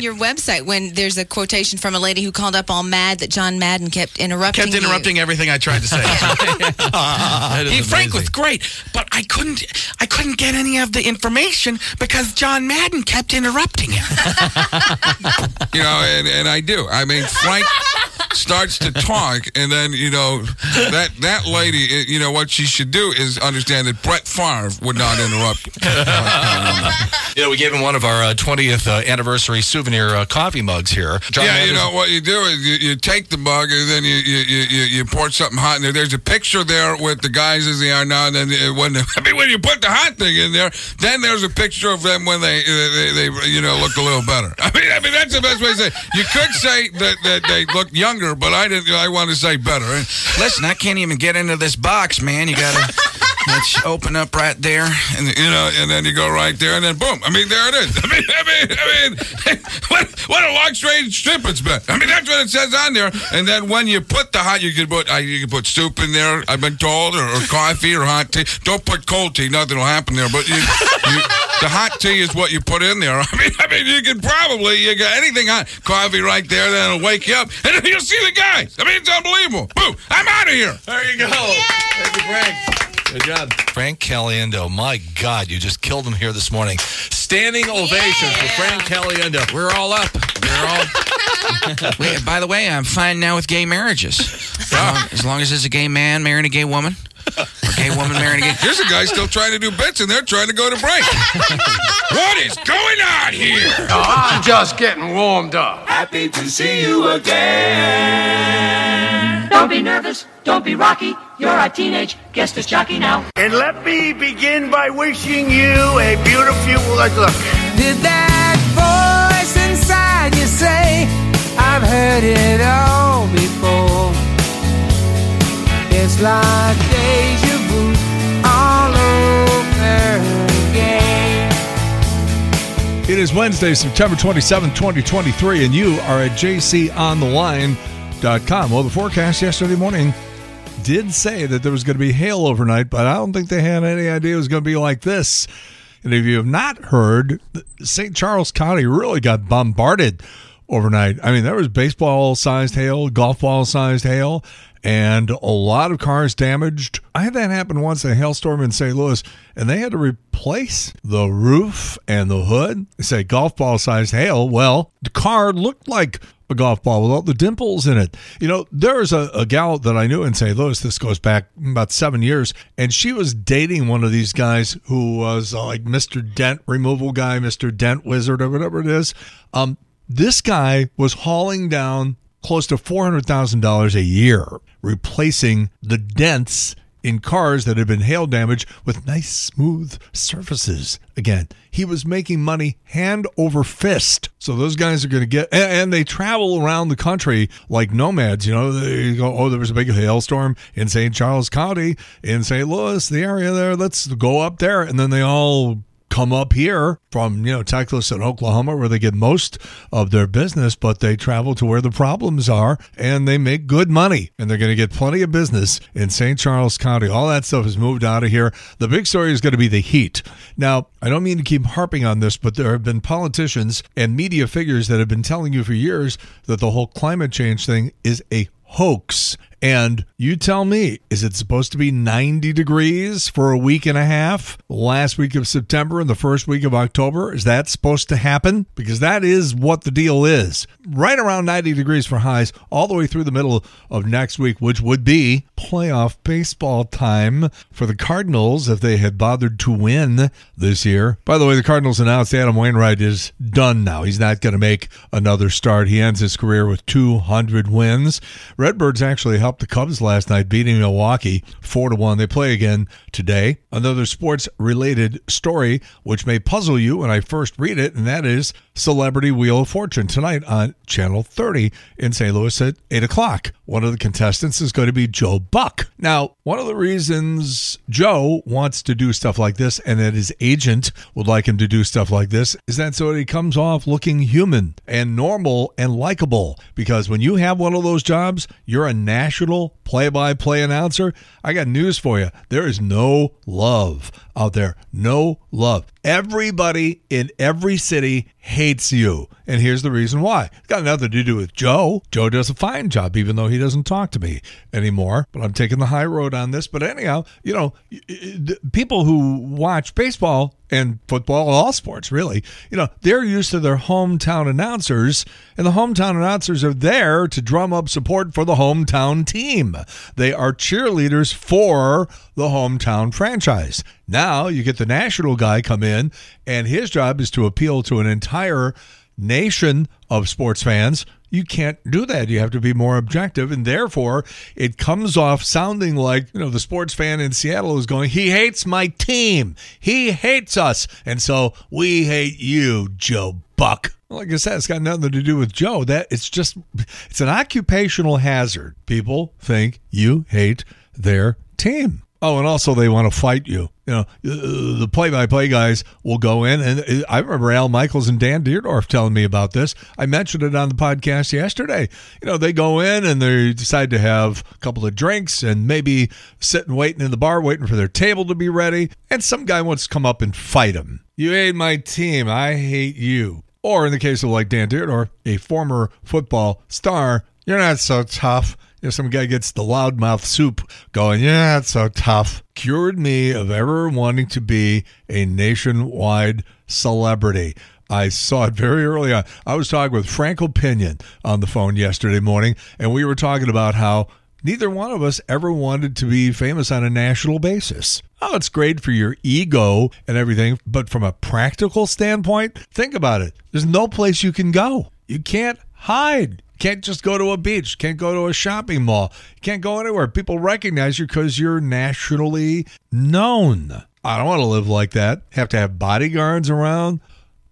on your website when there's a quotation from a lady who called up all mad that John Madden kept interrupting. kept you. interrupting everything I tried to say. is He- Frank was great, but I couldn't I couldn't get any of the information because John Madden kept interrupting him. you know, and, and I do. I mean, Frank starts to talk, and then you know that that lady, you know, what she should do is understand that Brett Favre would not interrupt. You know, we gave him one of our uh, 20th uh, anniversary souvenir uh, coffee mugs here. John yeah, you know what you do is you, you take the mug and then you you, you, you pour something hot in there. There's a picture there with the guys as they are now. And then uh, when I mean when you put the hot thing in there, then there's a picture of them when they they, they you know look a little better. I mean I mean that's the best way to say. It. You could say that, that they look younger, but I didn't. I want to say better. Listen, I can't even get into this box, man. You gotta let's open up right there. and you know, and then you go right there, and then boom. I mean, there it is. I mean, I mean, I mean, what, what a long straight strip it's been. I mean, that's what it says on there. And then when you put the hot, you can put uh, you can put soup in there. I've been told, or, or coffee, or hot tea. Don't put cold tea. Nothing will happen there. But you, you, the hot tea is what you put in there. I mean, I mean, you can probably you got anything hot, coffee right there. Then it'll wake you up, and then you'll see the guys. I mean, it's unbelievable. Boom! I'm out of here. There you go. Thank you, Frank. Good job. Frank Caliendo. My God, you just killed him here this morning. Standing ovation for Frank Caliendo. We're all up. We're all. Wait, by the way, I'm fine now with gay marriages. Uh, as long as there's a gay man marrying a gay woman, or gay woman marrying a gay. Here's a guy still trying to do bits, and they're trying to go to break. what is going on here? I'm just getting warmed up. Happy to see you again. Don't be nervous, don't be rocky. You're a teenage guest as jockey now. And let me begin by wishing you a beautiful. Like, look, Did that voice inside you say, I've heard it all before? It's like deja vu all over again. It is Wednesday, September 27th, 2023, and you are at jcontheline.com. Well, the forecast yesterday morning did say that there was going to be hail overnight, but I don't think they had any idea it was going to be like this. And if you have not heard, St. Charles County really got bombarded overnight. I mean, there was baseball sized hail, golf ball sized hail, and a lot of cars damaged. I had that happen once a hailstorm in St. Louis, and they had to replace the roof and the hood. They say golf ball sized hail. Well, the car looked like a golf ball with all the dimples in it. You know, there's a, a gal that I knew in St. Louis. This goes back about seven years, and she was dating one of these guys who was uh, like Mr. Dent removal guy, Mr. Dent wizard, or whatever it is. Um, this guy was hauling down close to four hundred thousand dollars a year, replacing the dents in cars that had been hail damaged with nice smooth surfaces. Again, he was making money hand over fist. So those guys are going to get, and, and they travel around the country like nomads. You know, they go, oh, there was a big hailstorm in St. Charles County, in St. Louis, the area there. Let's go up there, and then they all come up here from you know Texas and Oklahoma where they get most of their business but they travel to where the problems are and they make good money and they're going to get plenty of business in St. Charles County. All that stuff is moved out of here. The big story is going to be the heat. Now I don't mean to keep harping on this but there have been politicians and media figures that have been telling you for years that the whole climate change thing is a hoax and you tell me, is it supposed to be 90 degrees for a week and a half? Last week of September and the first week of October? Is that supposed to happen? Because that is what the deal is. Right around 90 degrees for highs, all the way through the middle of next week, which would be playoff baseball time for the Cardinals if they had bothered to win this year. By the way, the Cardinals announced Adam Wainwright is done now. He's not going to make another start. He ends his career with 200 wins. Redbirds actually helped the Cubs last night, beating Milwaukee four to one. They play again today. Another sports related story which may puzzle you when I first read it, and that is Celebrity Wheel of Fortune tonight on Channel 30 in St. Louis at 8 o'clock. One of the contestants is going to be Joe Buck. Now, one of the reasons Joe wants to do stuff like this and that his agent would like him to do stuff like this is that so he comes off looking human and normal and likable. Because when you have one of those jobs, you're a national play by play announcer. I got news for you. There is no love out there. No love. Everybody in every city hates you. And here's the reason why. It's got nothing to do with Joe. Joe does a fine job, even though he doesn't talk to me anymore. But I'm taking the high road on this. But anyhow, you know, people who watch baseball and football, all sports really, you know, they're used to their hometown announcers, and the hometown announcers are there to drum up support for the hometown team. They are cheerleaders for the hometown franchise. Now you get the national guy come in, and his job is to appeal to an entire nation of sports fans you can't do that. You have to be more objective, and therefore it comes off sounding like you know the sports fan in Seattle is going, "He hates my team. He hates us, and so we hate you, Joe Buck." Like I said, it's got nothing to do with Joe. That it's just it's an occupational hazard. People think you hate their team. Oh, and also they want to fight you. You know, uh, the play-by-play guys will go in, and I remember Al Michaels and Dan Dierdorf telling me about this. I mentioned it on the podcast yesterday. You know, they go in and they decide to have a couple of drinks and maybe sitting waiting in the bar, waiting for their table to be ready, and some guy wants to come up and fight them. You hate my team. I hate you. Or in the case of like Dan Dierdorf, a former football star, you're not so tough you know, some guy gets the loudmouth soup going, yeah, it's so tough. Cured me of ever wanting to be a nationwide celebrity. I saw it very early on. I was talking with Frank O. Pinion on the phone yesterday morning, and we were talking about how neither one of us ever wanted to be famous on a national basis. Oh, it's great for your ego and everything, but from a practical standpoint, think about it. There's no place you can go. You can't hide. Can't just go to a beach. Can't go to a shopping mall. Can't go anywhere. People recognize you because you're nationally known. I don't want to live like that. Have to have bodyguards around.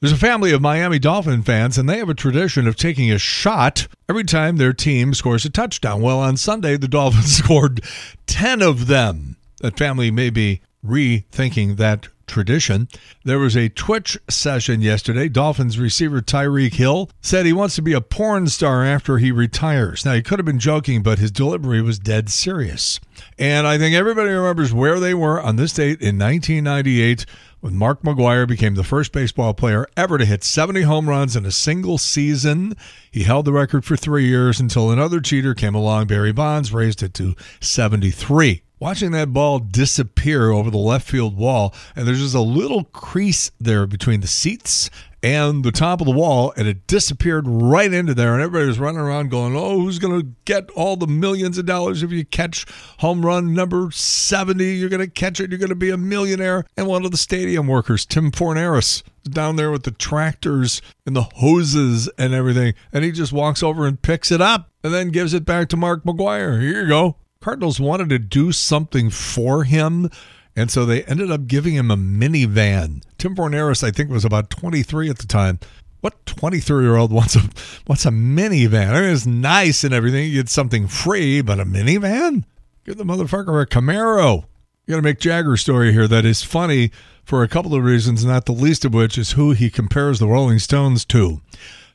There's a family of Miami Dolphin fans, and they have a tradition of taking a shot every time their team scores a touchdown. Well, on Sunday, the Dolphins scored 10 of them. That family may be rethinking that tradition. There was a Twitch session yesterday. Dolphins receiver Tyreek Hill said he wants to be a porn star after he retires. Now, he could have been joking, but his delivery was dead serious. And I think everybody remembers where they were on this date in 1998 when Mark McGwire became the first baseball player ever to hit 70 home runs in a single season. He held the record for three years until another cheater came along. Barry Bonds raised it to 73 watching that ball disappear over the left field wall, and there's just a little crease there between the seats and the top of the wall, and it disappeared right into there. And everybody was running around going, Oh, who's going to get all the millions of dollars if you catch home run number 70? You're going to catch it. You're going to be a millionaire. And one of the stadium workers, Tim Forneris, down there with the tractors and the hoses and everything. And he just walks over and picks it up and then gives it back to Mark McGwire. Here you go. Cardinals wanted to do something for him, and so they ended up giving him a minivan. Tim Forneris, I think, was about 23 at the time. What 23 year old wants a wants a minivan? I mean, it's nice and everything. You get something free, but a minivan? Give the motherfucker a Camaro. You got a Mick Jagger story here that is funny for a couple of reasons, not the least of which is who he compares the Rolling Stones to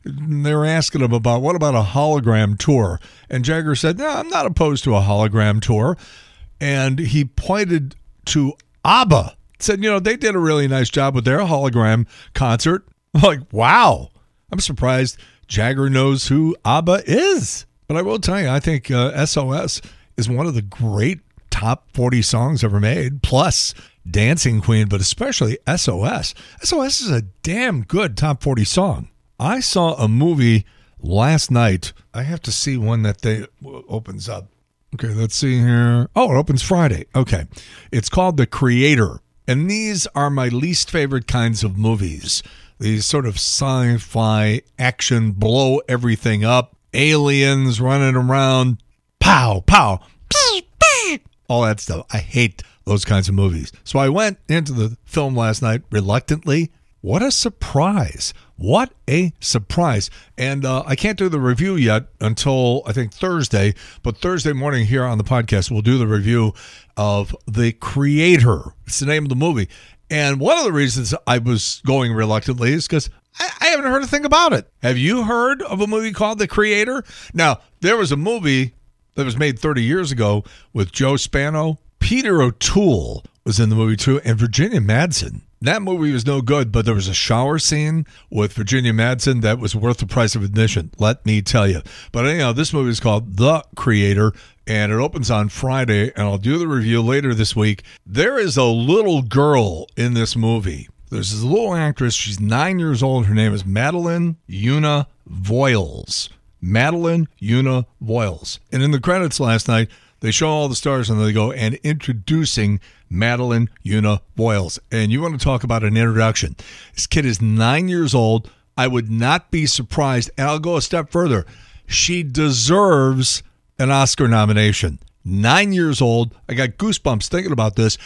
they were asking him about what about a hologram tour? And Jagger said, No, I'm not opposed to a hologram tour. And he pointed to ABBA, said, You know, they did a really nice job with their hologram concert. I'm like, wow. I'm surprised Jagger knows who ABBA is. But I will tell you, I think uh, SOS is one of the great top 40 songs ever made, plus Dancing Queen, but especially SOS. SOS is a damn good top 40 song. I saw a movie last night. I have to see one that they uh, opens up. Okay, let's see here. Oh, it opens Friday. Okay. It's called The Creator. And these are my least favorite kinds of movies. These sort of sci fi action, blow everything up, aliens running around, pow, pow, all that stuff. I hate those kinds of movies. So I went into the film last night reluctantly. What a surprise! What a surprise! And uh, I can't do the review yet until I think Thursday. But Thursday morning here on the podcast, we'll do the review of The Creator. It's the name of the movie. And one of the reasons I was going reluctantly is because I, I haven't heard a thing about it. Have you heard of a movie called The Creator? Now, there was a movie that was made 30 years ago with Joe Spano. Peter O'Toole was in the movie too, and Virginia Madsen. That movie was no good, but there was a shower scene with Virginia Madsen that was worth the price of admission, let me tell you. But anyhow, this movie is called The Creator, and it opens on Friday, and I'll do the review later this week. There is a little girl in this movie. There's this little actress. She's nine years old. Her name is Madeleine Yuna Voyles. Madeleine Yuna Voyles. And in the credits last night, they show all the stars and they go and introducing Madeleine Yuna Voyles. And you want to talk about an introduction. This kid is nine years old. I would not be surprised. And I'll go a step further. She deserves an Oscar nomination. Nine years old. I got goosebumps thinking about this.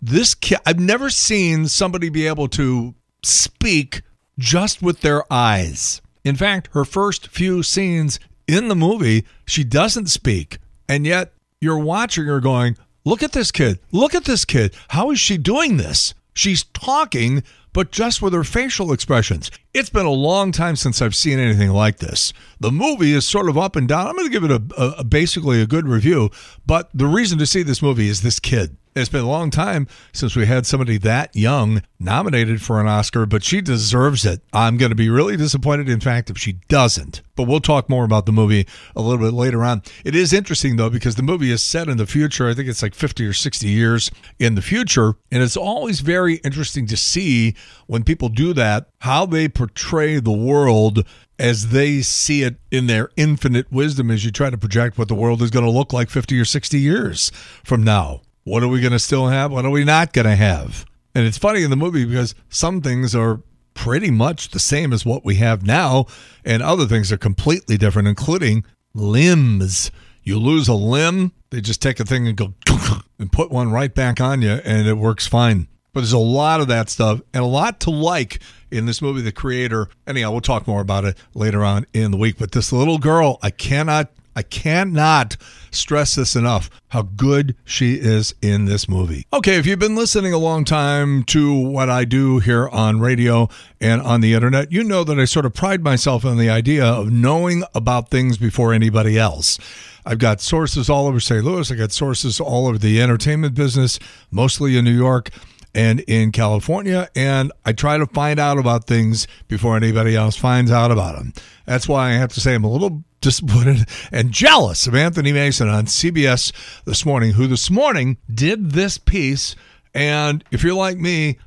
This kid, I've never seen somebody be able to speak just with their eyes. In fact, her first few scenes in the movie, she doesn't speak. And yet you're watching her going, Look at this kid. Look at this kid. How is she doing this? She's talking, but just with her facial expressions. It's been a long time since I've seen anything like this. The movie is sort of up and down. I'm going to give it a, a, basically a good review, but the reason to see this movie is this kid. It's been a long time since we had somebody that young nominated for an Oscar, but she deserves it. I'm going to be really disappointed, in fact, if she doesn't. But we'll talk more about the movie a little bit later on. It is interesting, though, because the movie is set in the future. I think it's like 50 or 60 years in the future. And it's always very interesting to see when people do that, how they portray the world as they see it in their infinite wisdom as you try to project what the world is going to look like 50 or 60 years from now. What are we going to still have? What are we not going to have? And it's funny in the movie because some things are pretty much the same as what we have now, and other things are completely different, including limbs. You lose a limb, they just take a thing and go and put one right back on you, and it works fine. But there's a lot of that stuff and a lot to like in this movie, The Creator. Anyhow, we'll talk more about it later on in the week. But this little girl, I cannot I cannot stress this enough how good she is in this movie. Okay, if you've been listening a long time to what I do here on radio and on the internet, you know that I sort of pride myself on the idea of knowing about things before anybody else. I've got sources all over St. Louis, I got sources all over the entertainment business, mostly in New York and in California, and I try to find out about things before anybody else finds out about them. That's why I have to say I'm a little disappointed and jealous of Anthony Mason on CBS this morning, who this morning did this piece. And if you're like me,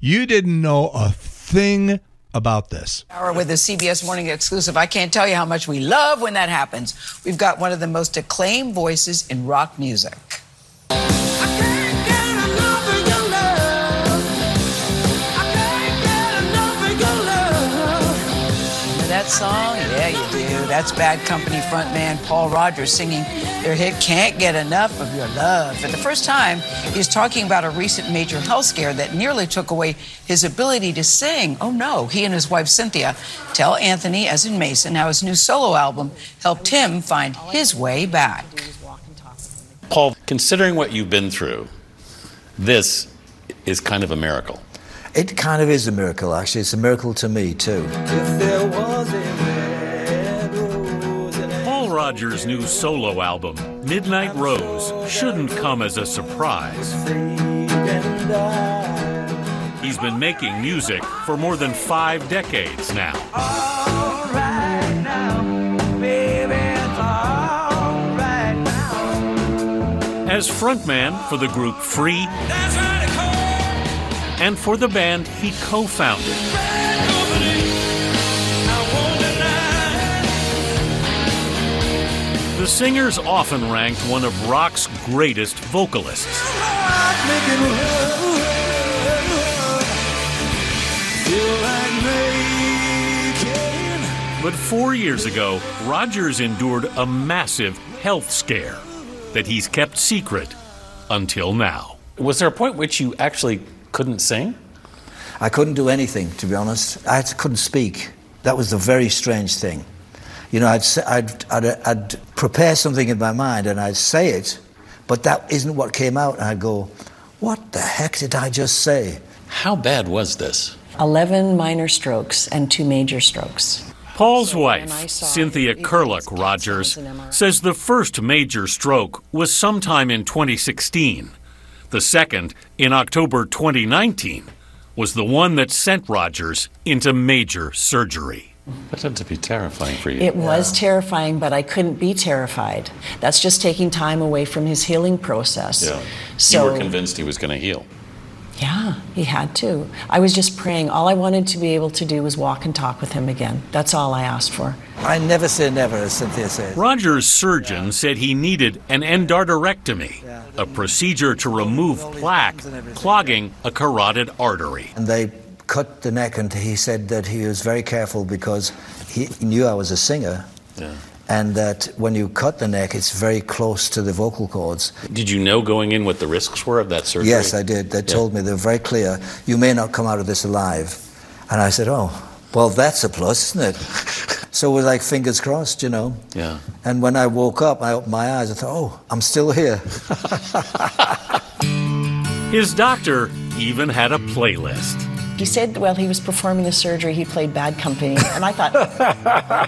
you didn't know a thing about this. Hour with a CBS Morning exclusive. I can't tell you how much we love when that happens. We've got one of the most acclaimed voices in rock music. Song? Yeah, you do. That's Bad Company frontman Paul Rodgers singing their hit Can't Get Enough of Your Love. For the first time, he's talking about a recent major health scare that nearly took away his ability to sing. Oh no, he and his wife Cynthia tell Anthony, as in Mason, how his new solo album helped him find his way back. Paul, considering what you've been through, this is kind of a miracle. It kind of is a miracle, actually. It's a miracle to me, too. Rodgers' new solo album, Midnight Rose, shouldn't come as a surprise. He's been making music for more than five decades now. As frontman for the group Free and for the band he co founded. The singer's often ranked one of rock's greatest vocalists. But four years ago, Rodgers endured a massive health scare that he's kept secret until now. Was there a point which you actually couldn't sing? I couldn't do anything, to be honest. I couldn't speak. That was the very strange thing. You know, I'd, say, I'd, I'd, I'd prepare something in my mind and I'd say it, but that isn't what came out. And I'd go, what the heck did I just say? How bad was this? 11 minor strokes and two major strokes. Paul's wife, Cynthia Kereluk Rodgers, says the first major stroke was sometime in 2016. The second, in October 2019, was the one that sent Rodgers into major surgery. That had to be terrifying for you. It was terrifying, but I couldn't be terrified. That's just taking time away from his healing process. Yeah. So, you were convinced he was going to heal. yeah, he had to. I was just praying. All I wanted to be able to do was walk and talk with him again. That's all I asked for. I never say never, as Cynthia says. Rodgers' surgeon said he needed an endarterectomy, a procedure to remove plaque clogging a carotid artery. And they cut the neck, and he said that he was very careful because he knew I was a singer. Yeah. And that when you cut the neck, it's very close to the vocal cords. Did you know going in what the risks were of that surgery? Yes, I did. They Yeah. told me they were very clear. You may not come out of this alive. And I said, oh, well, that's a plus, isn't it? so it was like fingers crossed, you know. Yeah. And when I woke up, I opened my eyes. I thought, oh, I'm still here. His doctor even had a playlist. He said while he was performing the surgery, he played Bad Company. And I thought,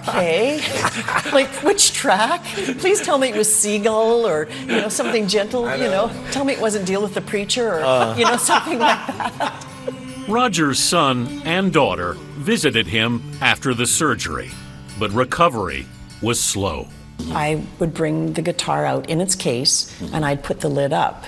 okay, like which track? Please tell me it was Seagull or, you know, something gentle, you know. Tell me it wasn't Deal with the Preacher or, Uh. you know, something like that. Rodgers' son and daughter visited him after the surgery, but recovery was slow. I would bring the guitar out in its case and I'd put the lid up.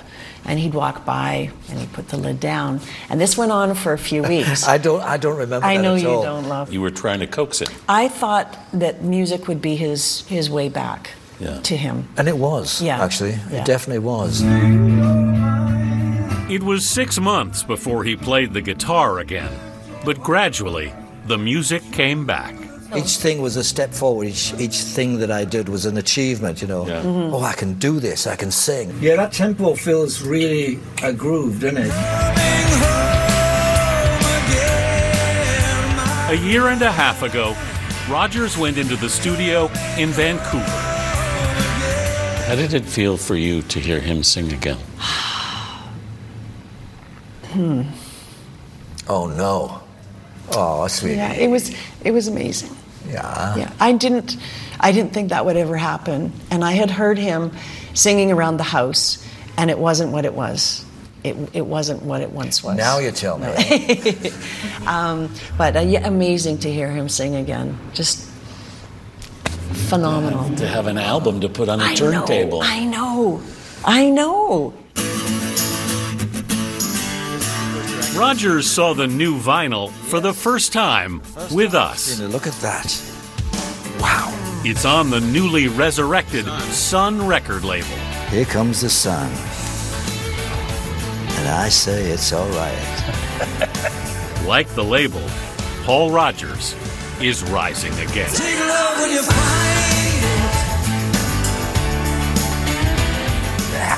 And he'd walk by and he'd put the lid down. And this went on for a few weeks. I don't, I don't remember I that know at you all. don't love. You were trying to coax it. I thought that music would be his his way back Yeah. to him. And it was, Yeah. actually. Yeah. It definitely was. It was six months before he played the guitar again, but gradually the music came back. Each thing was a step forward. Each, each thing that I did was an achievement, you know. Mhm. Oh, I can do this. I can sing. Yeah, that tempo feels really a groove, doesn't it? A year and a half ago, Rodgers went into the studio in Vancouver. How did it feel for you to hear him sing again? Hmm. Oh, no. Oh, sweet. Yeah, it was it was amazing. Yeah. Yeah, I didn't I didn't think that would ever happen, and I had heard him singing around the house, and it wasn't what it was. It, it wasn't what it once was. Now you tell me. um, but uh, yeah, amazing to hear him sing again. Just phenomenal. To have an album to put on a I turntable. Know, I know. I know. Rodgers saw the new vinyl for the first time with us. Look at that. Wow. It's on the newly resurrected Sun record label. Here comes the sun. And I say it's all right. Like the label, Paul Rodgers is rising again. Yeah,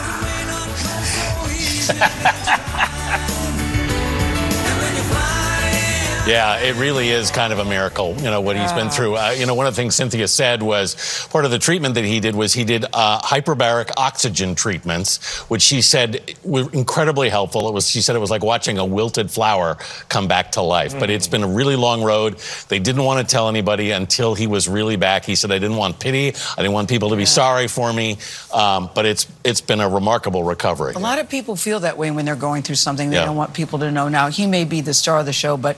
it really is kind of a miracle, you know, what he's been through. Uh, you know, one of the things Cynthia said was part of the treatment that he did was he did uh, hyperbaric oxygen treatments, which she said were incredibly helpful. It was, she said it was like watching a wilted flower come back to life. But it's been a really long road. They didn't want to tell anybody until he was really back. He said, I didn't want pity. I didn't want people to be sorry for me. Um, but it's it's been a remarkable recovery. A lot of people feel that way when they're going through something. They Yeah. don't want people to know. Now, he may be the star of the show, but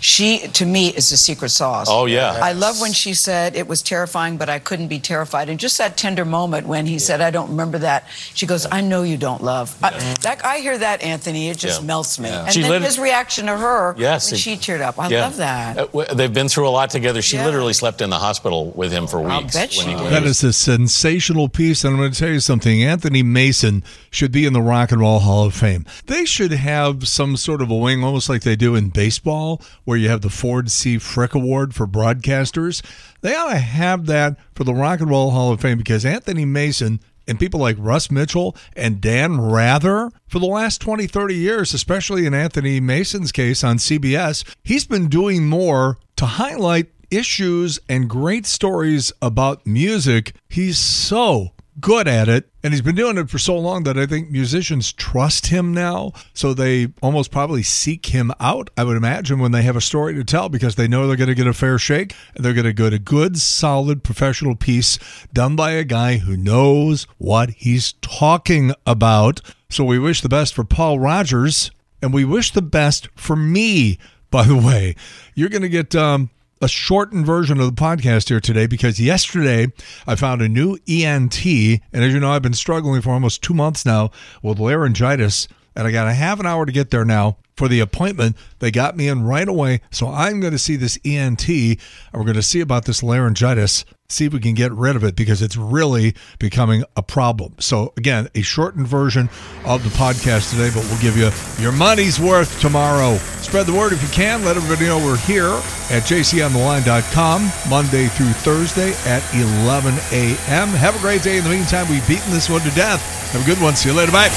she, to me, is the secret sauce. Oh, yeah. I love when she said it was terrifying, but I couldn't be terrified. And just that tender moment when he said, I don't remember that. She goes, I know you don't love. I, that, I hear that, Anthony. It just Yeah. melts me. Yeah. And She then lit- his reaction to her Yes, when it- she teared up. I Yeah. love that. Uh, w- they've been through a lot together. She Yeah. literally slept in the hospital with him for weeks. bet when she he That is a sensational piece, and I'm going to tell you something. Anthony Mason should be in the Rock and Roll Hall of Fame. They should have some sort of a wing, almost like they do in baseball, where where you have the Ford C. Frick Award for broadcasters. They ought to have that for the Rock and Roll Hall of Fame because Anthony Mason and people like Russ Mitchell and Dan Rather for the last 20, 30 years, especially in Anthony Mason's case on CBS, he's been doing more to highlight issues and great stories about music. He's so good at it. And he's been doing it for so long that I think musicians trust him now. So they almost probably seek him out, I would imagine, when they have a story to tell because they know they're going to get a fair shake and they're going to get a good, solid professional piece done by a guy who knows what he's talking about. So we wish the best for Paul Rodgers and we wish the best for me, by the way. You're going to get. Um, a shortened version of the podcast here today because yesterday I found a new ENT. And as you know, I've been struggling for almost two months now with laryngitis. And I got a half an hour to get there now for the appointment. They got me in right away. So I'm going to see this ENT and we're going to see about this laryngitis, see if we can get rid of it because it's really becoming a problem. So, again, a shortened version of the podcast today, but we'll give you your money's worth tomorrow. Spread the word if you can. Let everybody know we're here at jcontheline.com Monday through Thursday at 11 a.m. Have a great day. In the meantime, we've beaten this one to death. Have a good one. See you later. Bye.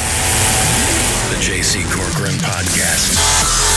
The JC Corcoran Podcast.